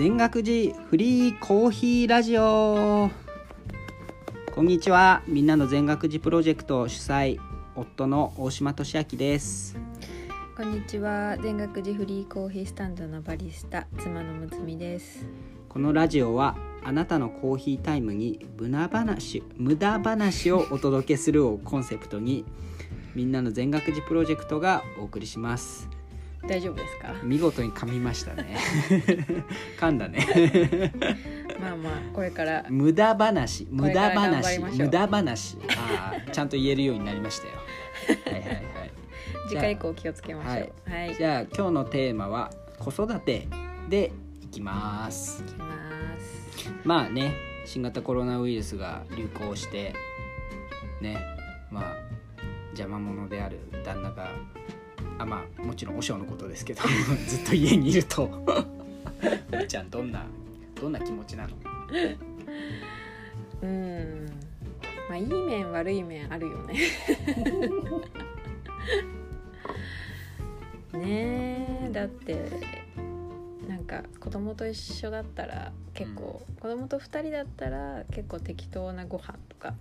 全学寺フリーコーヒーラジオ。こんにちは。みんなの全学寺プロジェクト主催夫の大島俊明です。こんにちは。全学寺フリーコーヒースタンドのバリスタ妻のむつみです。このラジオはあなたのコーヒータイムに無駄話無駄話をお届けするをコンセプトにみんなの全学寺プロジェクトがお送りします大丈夫ですか？見事に噛みましたね。噛んだね。まあまあこれから。無駄話。無駄話。無駄話。あーちゃんと言えるようになりましたよ。はいはいはい。次回以降気をつけましょう。はいはい、じゃあ今日のテーマは子育てでいきます。いきます。まあね新型コロナウイルスが流行してねまあ邪魔者である旦那があまあもちろん和尚のことですけど ずっと家にいると。みーちゃんどんなどんな気持ちなの？うん。まあいい面悪い面あるよね。ねえだってか子供と一緒だったら結構、子供と二人だったら結構適当なご飯とか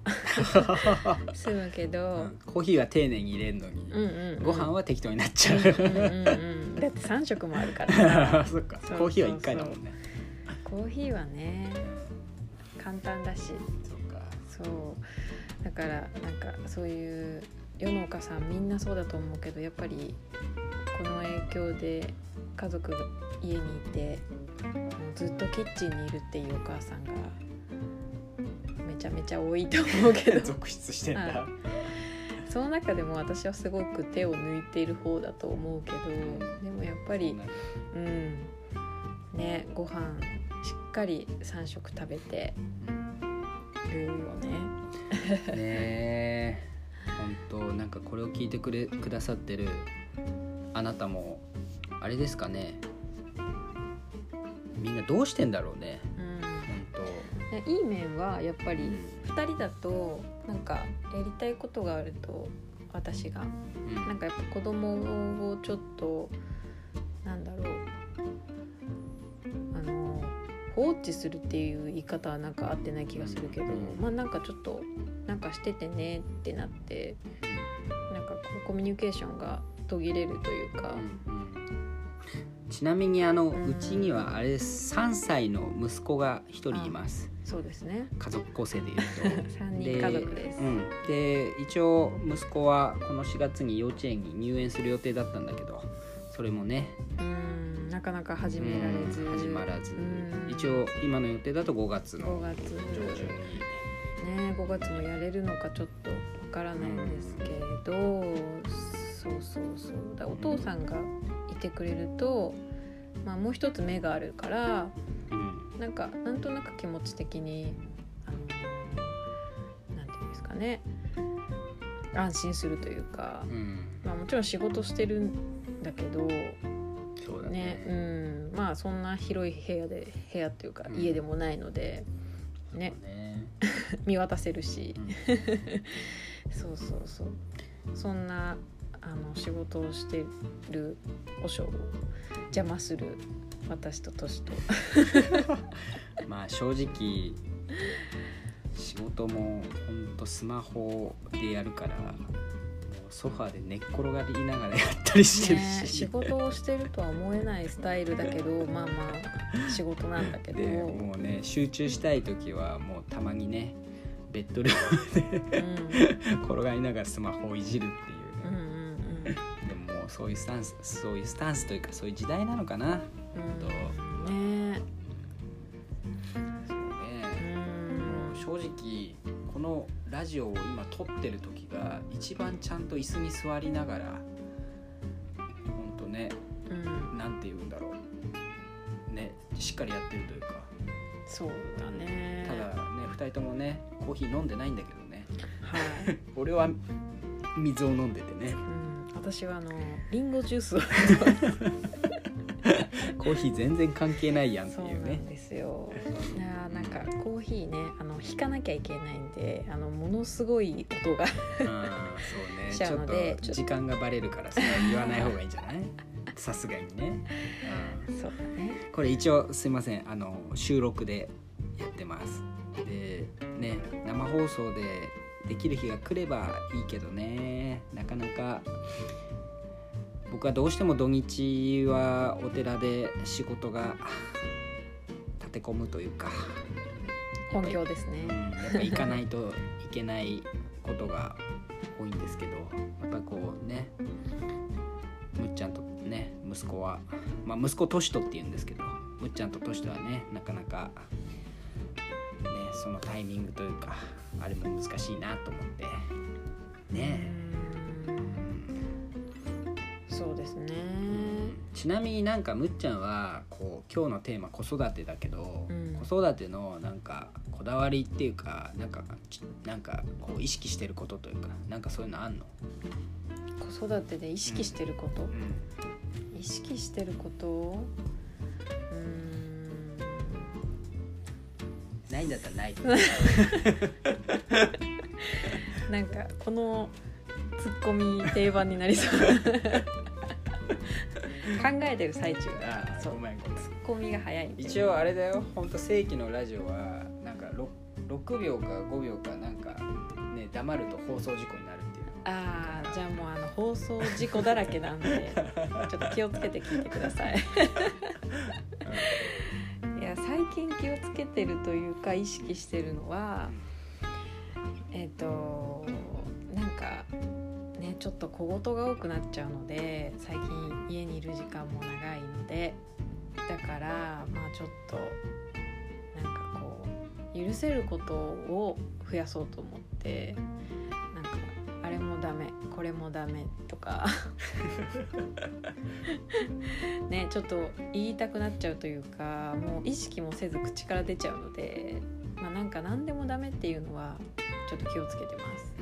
済むけど、コーヒーは丁寧に入れるのに、うんうんうん、ご飯は適当になっちゃう。うんうんうんだって3食もあるから。さ そっか。そうコーヒーは1回だもんね。コーヒーはね簡単だし。そっか。そう。だからなんかそういう世の中さんみんなそうだと思うけどやっぱりこの影響で家族が家にいてずっとキッチンにいるっていうお母さんがめちゃめちゃ多いと思うけど。続出してんだ、はい。その中でも私はすごく手を抜いている方だと思うけどでもやっぱりうんねご飯しっかり3食食べてるよね。ねえ。本当なんかこれを聞いてくれくださってるあなたもあれですかねみんなどうしてんだろうね。うん。本ねいい面はやっぱ当り2人だとなんかやりたいことがあると私が。うん。なんかやっぱ子供をちょっとなんだろう。あの放置するっていう言い方はなんか合ってない気がするけど、うん。まあなんかちょっとなんかしててねってなってなんかこうコミュニケーションが途切れるというか、ちなみにあのうちにはあれです。3歳の息子が1人います。そうですね。家族構成でいうと。3人家族です。うん、で一応息子はこの4月に幼稚園に入園する予定だったんだけどそれもねうんなかなか始められず、うん始まらず。うん。一応今の予定だと5月5の月。上旬に。ね5月もやれるのかちょっとわからないんですけど、そうそうそう。だお父さんがいてくれると、まあ、もう一つ目があるからうん。なんかなんとなく気持ち的にあのなんていうんですかね。安心するというか、うん。まあ、もちろん仕事してるんだけどそうだね。ねうん。まあそんな広い部屋で部屋っていうかうん。家でもないので、ね。そうね。見渡せるし。う、ん。そうそうそう。そんなあの仕事をしてる和尚を邪魔する私とトシと。まあ正直仕事もほんとスマホでやるからもうソファーで寝っ転がりながらやったりしてるね、し、仕事をしてるとは思えないスタイルだけど まあまあ仕事なんだけど、でもうね集中したい時はもうたまにねベッドルームでうん、転がりながらスマホをいじるってうんいうそういうスタンスそういうスタンスというかそういう時代なのかな。うん。うんねそうね。もう正直このラジオを今撮ってる時が一番ちゃんと椅子に座りながらほんとねうん。なんて言うんだろう。ねしっかりやってるというか。そうだね。ただね2人ともねコーヒー飲んでないんだけどね。はい、俺は水を飲んでてね。うん、私はあのリンゴジュースを。コーヒー全然関係ないやんってそういうねなんですよ。いやーなんかコーヒーねあの引かなきゃいけないんであのものすごい音がうんそうね。しちゃうのでちょっと時間がバレるからそれは言わない方がいいんじゃない？さすがにね、うん。そうだね。これ一応すいませんあの収録でやってます。でね生放送でできる日が来ればいいけどね。なかなか。僕はどうしても土日はお寺で仕事が立て込むというか、本業ですうん、ね。やっぱ行かないといけないことが多いんですけど。やっぱこうねむっちゃんとね息子はまあ息子としとって言うんですけど。むっちゃんととしとはねなかなかねそのタイミングというかあれも難しいなと思って。ね。うん。そうですね。ちなみになんかむっちゃんはこう今日のテーマ子育てだけど、うん。子育てのなんかこだわりっていうかなんかちなんかこう意識してることというかなんかそういうのあんの、子育てで意識してること、意識してること？ないんだったらない なんかこのツッコミ定番になりそう。考えてる最中あーそう。ごめんツッコミが早い一応あれだよ。ほんと正規のラジオはなんか 6, 6秒か5秒かなんかね黙ると放送事故になるっていう。ああじゃあもうあの放送事故だらけなんで ちょっと気をつけて聞いてください。いや最近気をつけてるというか意識してるのはえっ、となんかねちょっと小言が多くなっちゃうので最近家にいる時間も長いのでだからまあちょっとなんかこう許せることを増やそうと思ってもダメこれもダメとか。ねちょっと言いたくなっちゃうというかもう意識もせず口から出ちゃうのでまあなんか何でもダメっていうのはちょっと気をつけてます、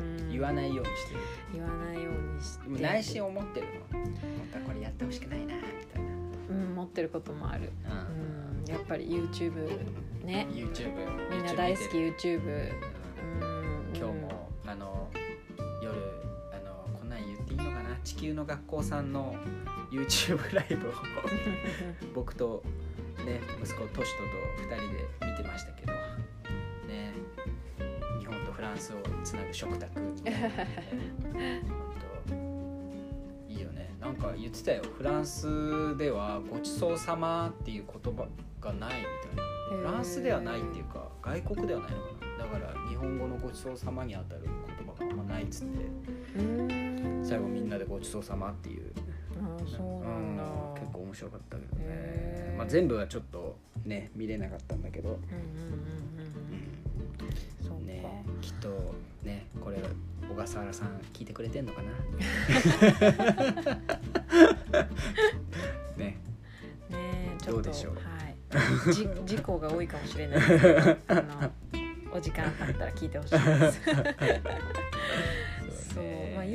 うん。言わないようにしてる。言わないようにして。でも内心思ってるの本当はこれやってほしくないなみたいな。うん、持ってることもある、うん。うん、やっぱり YouTube ね。YouTube みんな大好き YouTube YouTube る。うん。今日も地球の学校さんの YouTube ライブを 僕とね息子トシトと2人で見てましたけどね日本とフランスをつなぐ食卓みたいなね本当いいよね。なんか言ってたよ。フランスでは「ごちそうさま」っていう言葉がないみたいな。フランスではないっていうか外国ではないのかな。だから日本語のごちそうさまにあたるあんまないっつって。うん最後みんなでごちそうさまっていう。ああそうなんだ、うん結構面白かったけどね。まあ、全部はちょっとね見れなかったんだけど、ねきっとねこれ小笠原さん聞いてくれてんのかな？ね。ねえちょっとどうでしょう？はい。じ事故が多いかもしれない。あのお時間あったら聞いてほしいです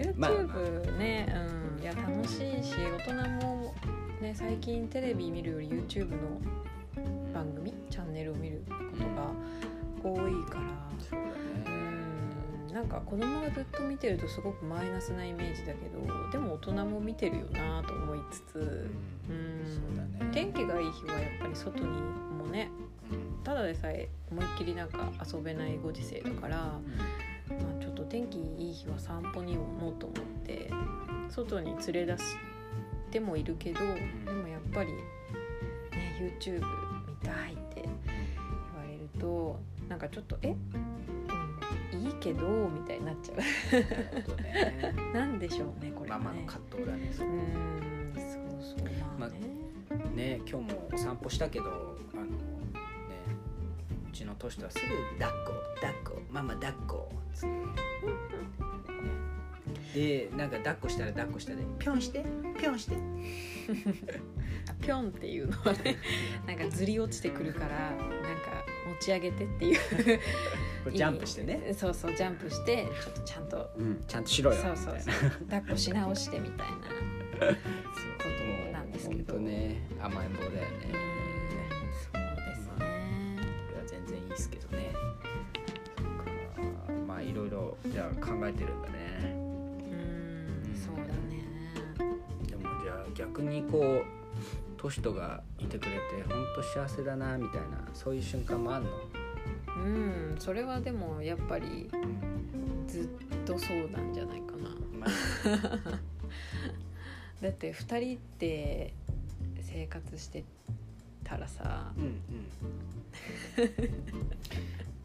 そう、まあ、まあ。YouTube ね、うん、いや楽しいし大人もね最近テレビ見るより YouTube の番組チャンネルを見ることが多いから。そうん。なんか子供がずっと見てるとすごくマイナスなイメージだけどでも大人も見てるよなと思いつつ、うん。うん。そうだね。天気がいい日はやっぱり外にもねうん。ただでさえ思いっきりなんか遊べないご時世だから、まあ、ちょっと天気いい日は散歩にもと思って外に連れ出してもいるけどでもやっぱり、ね、YouTube 見たいって言われるとなんかちょっとえ、うん、いいけどみたいになっちゃう。なんでしょうねこれはね。ママの葛藤だねうんそうそうまあね、ね今日もお散歩したけどちのトシとはすぐ「抱っこ抱っこ。ママ抱っこ」つって、でなんか抱っこしたら抱っこしたで「ぴょんして。ぴょんして」あ ぴょんっていうのはね なんかずり落ちてくるからなんか持ち上げてっていう。ジャンプしてね、そうそうジャンプしてちょっとちゃんと。うん、ちゃんとしろよ。そうそうそう。抱っこし直してみたいな。ことなんですけど。本当ね。甘えん坊だよねですけどね。まあいろいろじゃあ考えてるんだね。うんそうだね。でもじゃあ逆にこうトシトがいてくれて本当幸せだなみたいなそういう瞬間もあんの、うんそれはでもやっぱりずっとそうなんじゃないかな。まあ。だって2人って生活してたらさ。うんうん。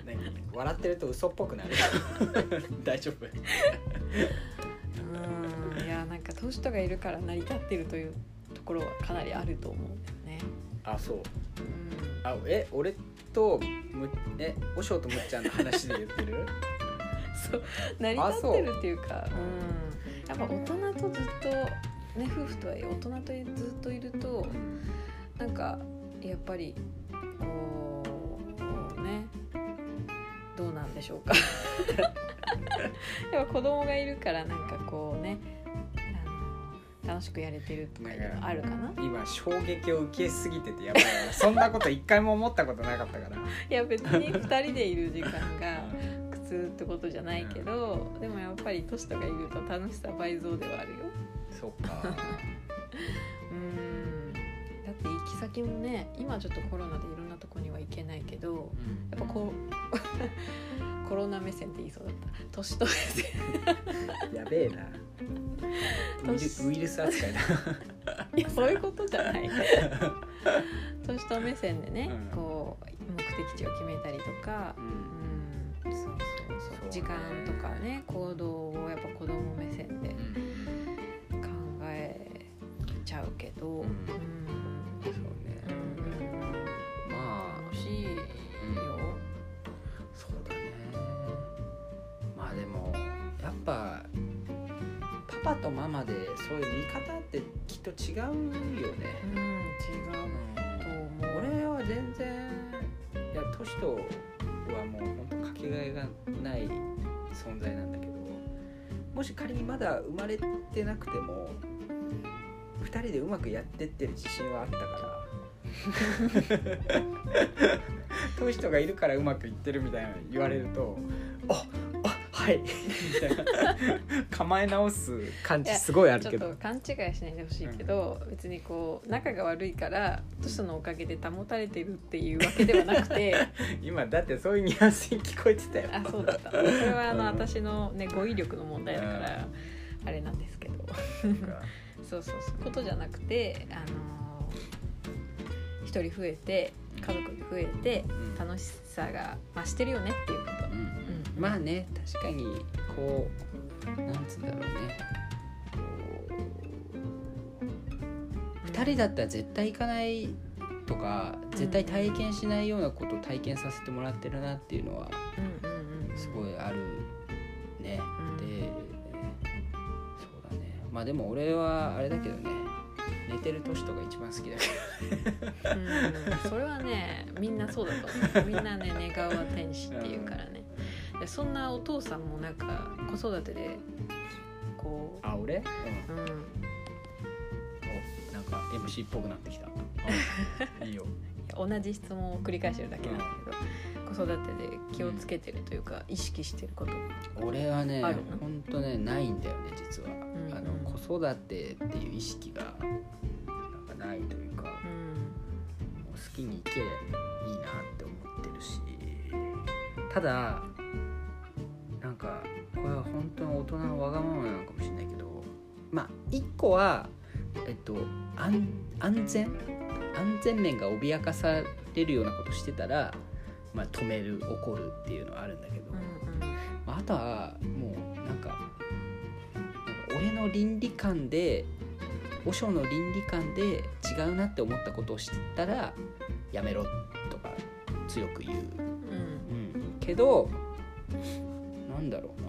何笑ってると嘘っぽくなる。大丈夫。うん。いやなんかトシトがいるから成り立ってるというところはかなりあると思うんだよね。あそう。うん。あえ俺とむえおしょうとむっちゃんの話で言ってる？そう。成り立ってるっていうかうん、やっぱ大人とずっとね夫婦とはいえ大人とずっといるとなんかやっぱりこうねどうなんでしょうか。やっぱ子供がいるからなんかこうね楽しくやれてるとかいうのあるかな。今衝撃を受けすぎててやばいな。そんなこと一回も思ったことなかったから。いや別に2人でいる時間が苦痛ってことじゃないけどでもやっぱりトシとがいると楽しさ倍増ではあるよ。そっかき先もね今ちょっとコロナでいろんなとこには行けないけどやっぱこう コロナ目線って言いそうだった。年と目線やべえな。ウイルス扱いだ。いやそういうことじゃない。年と目線でね、うん。こう目的地を決めたりとかう、ん。うん、そうそうそう。時間とかね行動をやっぱ子供目線で考えちゃうけど、うんパパとママでそういう見方ってきっと違うよね、うん、違うと思う。俺は全然いやトシとはもう本当かけがえがない存在なんだけどもし仮にまだ生まれてなくても2人でうまくやってってる自信はあったから トシとがいるからうまくいってるみたいなの言われるとはい。みたいな。構え直す感じすごいあるちょけどっと勘違いしないでほしいけど、別にこう仲が悪いからトシとのおかげで保たれてるっていうわけではなくて。今だってそういうニュアンスに聞こえてたよ。あそうだった。それはあのうん私のね語彙力の問題だからあれなんですけど。そうそうそう。ことじゃなくてあの一人増えて家族が増えてうん。楽しさが増してるよねっていうこと、うんうんまあね確かにこうなんつうんだろうね2人だったら絶対行かないとか絶対体験しないようなことを体験させてもらってるなっていうのはすごいあるね、うん。でそうだね。まあでも俺はあれだけどね寝てる年とか一番好きだけうん。それはねみんなそうだと思う。みんなね寝顔は天使っていうからねでそんなお父さんもなんか子育てでこどあ俺、うん、う、うん、おなんか MC っぽくなってきた。あ いいよ。同じ質問を繰り返してるだけなんだけど、子育てで気をつけてるというか意識してること。俺はねほんとねないんだよね実は、ん。あの子育てっていう意識がなんかないというかもうん。う好きに行けいいなって思ってるし。ただ本当に大人のわがままなのかもしれないけどまあ一個はえっと安安全安全面が脅かされるようなことしてたら、まあ、止める怒るっていうのはあるんだけど、まああとはもうなんかなんか俺の倫理観で和尚の倫理観で違うなって思ったことを知ったらやめろとか強く言う、うん。うん。うん、けどなんだろう。な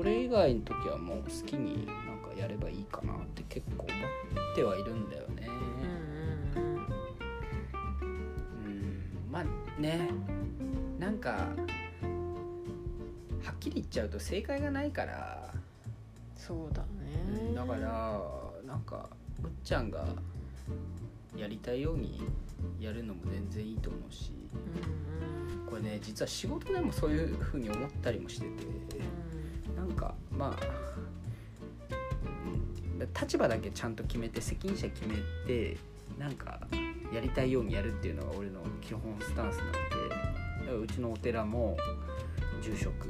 それ以外の時はもう好きになんかやればいいかなって結構思ってはいるんだよね。うん。うんうんうんまあね。なんかはっきり言っちゃうと正解がないから、そうだね。うん。だからなんかむっちゃんがやりたいようにやるのも全然いいと思うし。うんこれね実は仕事でもそういう風に思ったりもしててかまあ、立場だけちゃんと決めて責任者決めてなんかやりたいようにやるっていうのが俺の基本スタンスなのでうちのお寺も住職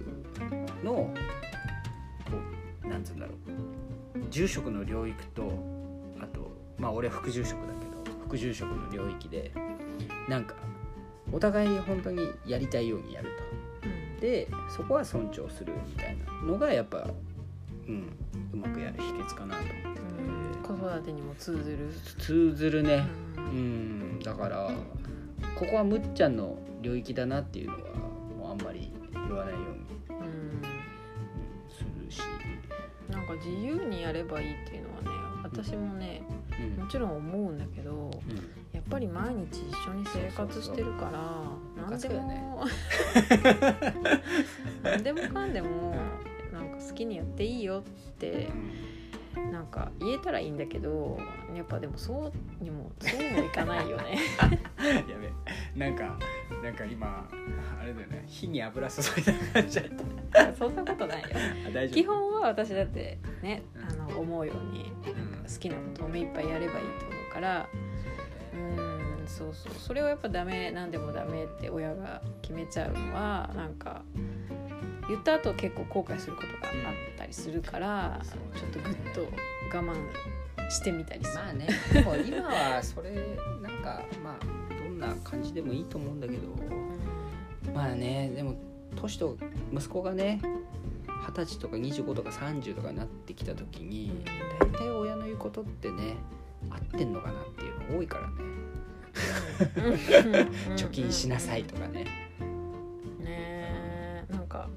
のこうなんつうんだろう住職の領域とあとまあ俺は副住職だけど副住職の領域でなんかお互い本当にやりたいようにやると。でそこは尊重するみたいなのがやっぱ、うん、うまくやる秘訣かなと思ってうん子育てにも通ずる、通ずるね。ううんんだからここはむっちゃんの領域だなっていうのはもうあんまり言わないように、うん。うん、するし、なんか自由にやればいいっていうのはね私もねうん。もちろん思うんだけどうんぱり毎日一緒に生活してるから何でつくよねも 何でもかんでもなんか好きにやっていいよってなんか言えたらいいんだけどやっぱでもそうにもそうもいかないよね。やべなんかなんか今あれだよね。火に油注いだ感じだった。そんなことないよ。基本は私だってねうん。あの思うようにうん好きなことを目いっぱいやればいいと思うからうんそうそうそれをやっぱダメ何でもダメって親が決めちゃうのはなんか言った後結構後悔することがあったりするから、うんちょっとグッと我慢してみたりする。まあねでも今はそれなんかまあどんな感じでもいいと思うんだけどまあねでも年と息子がね二十歳とか25とか30とかになってきた時に大体親の言うことってね合ってんのかなっていう多いからね。貯金しなさいとかね。ねえ。なんか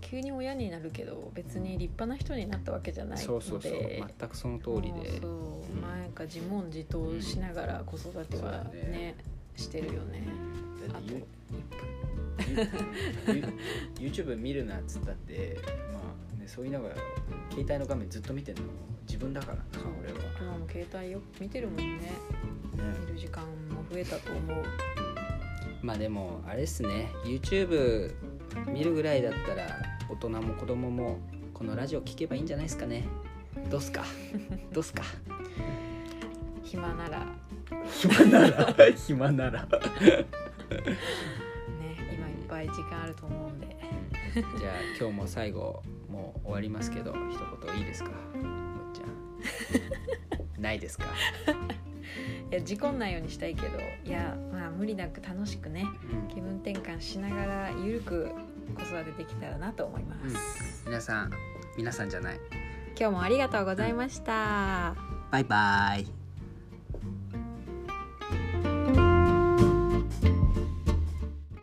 急に親になるけど別に立派な人になったわけじゃないので。そうそうそう。全くその通りで。そう。そうなんか自問自答しながら子育てはそうだね。ねしてるよね。あと。YouTube 見るなっつったってまあねそう言いながら携帯の画面ずっと見てんの自分だから。な俺は、今も携帯よく見てるもんね。ね。見る時間も増えたと思う。まあでもあれっすね。YouTube 見るぐらいだったら大人も子供もこのラジオ聞けばいいんじゃないですかね。どうっすか？どうっすか？暇なら。ね暇なら。暇なら。今いっぱい時間あると思うんで。じゃあ今日も最後もう終わりますけど一言いいですか？ないですか、いや事故んないようにしたいけどいやまあ無理なく楽しくねうん。気分転換しながらゆるく子育てできたらなと思います、皆さん皆さんじゃない。今日もありがとうございました、バイバイ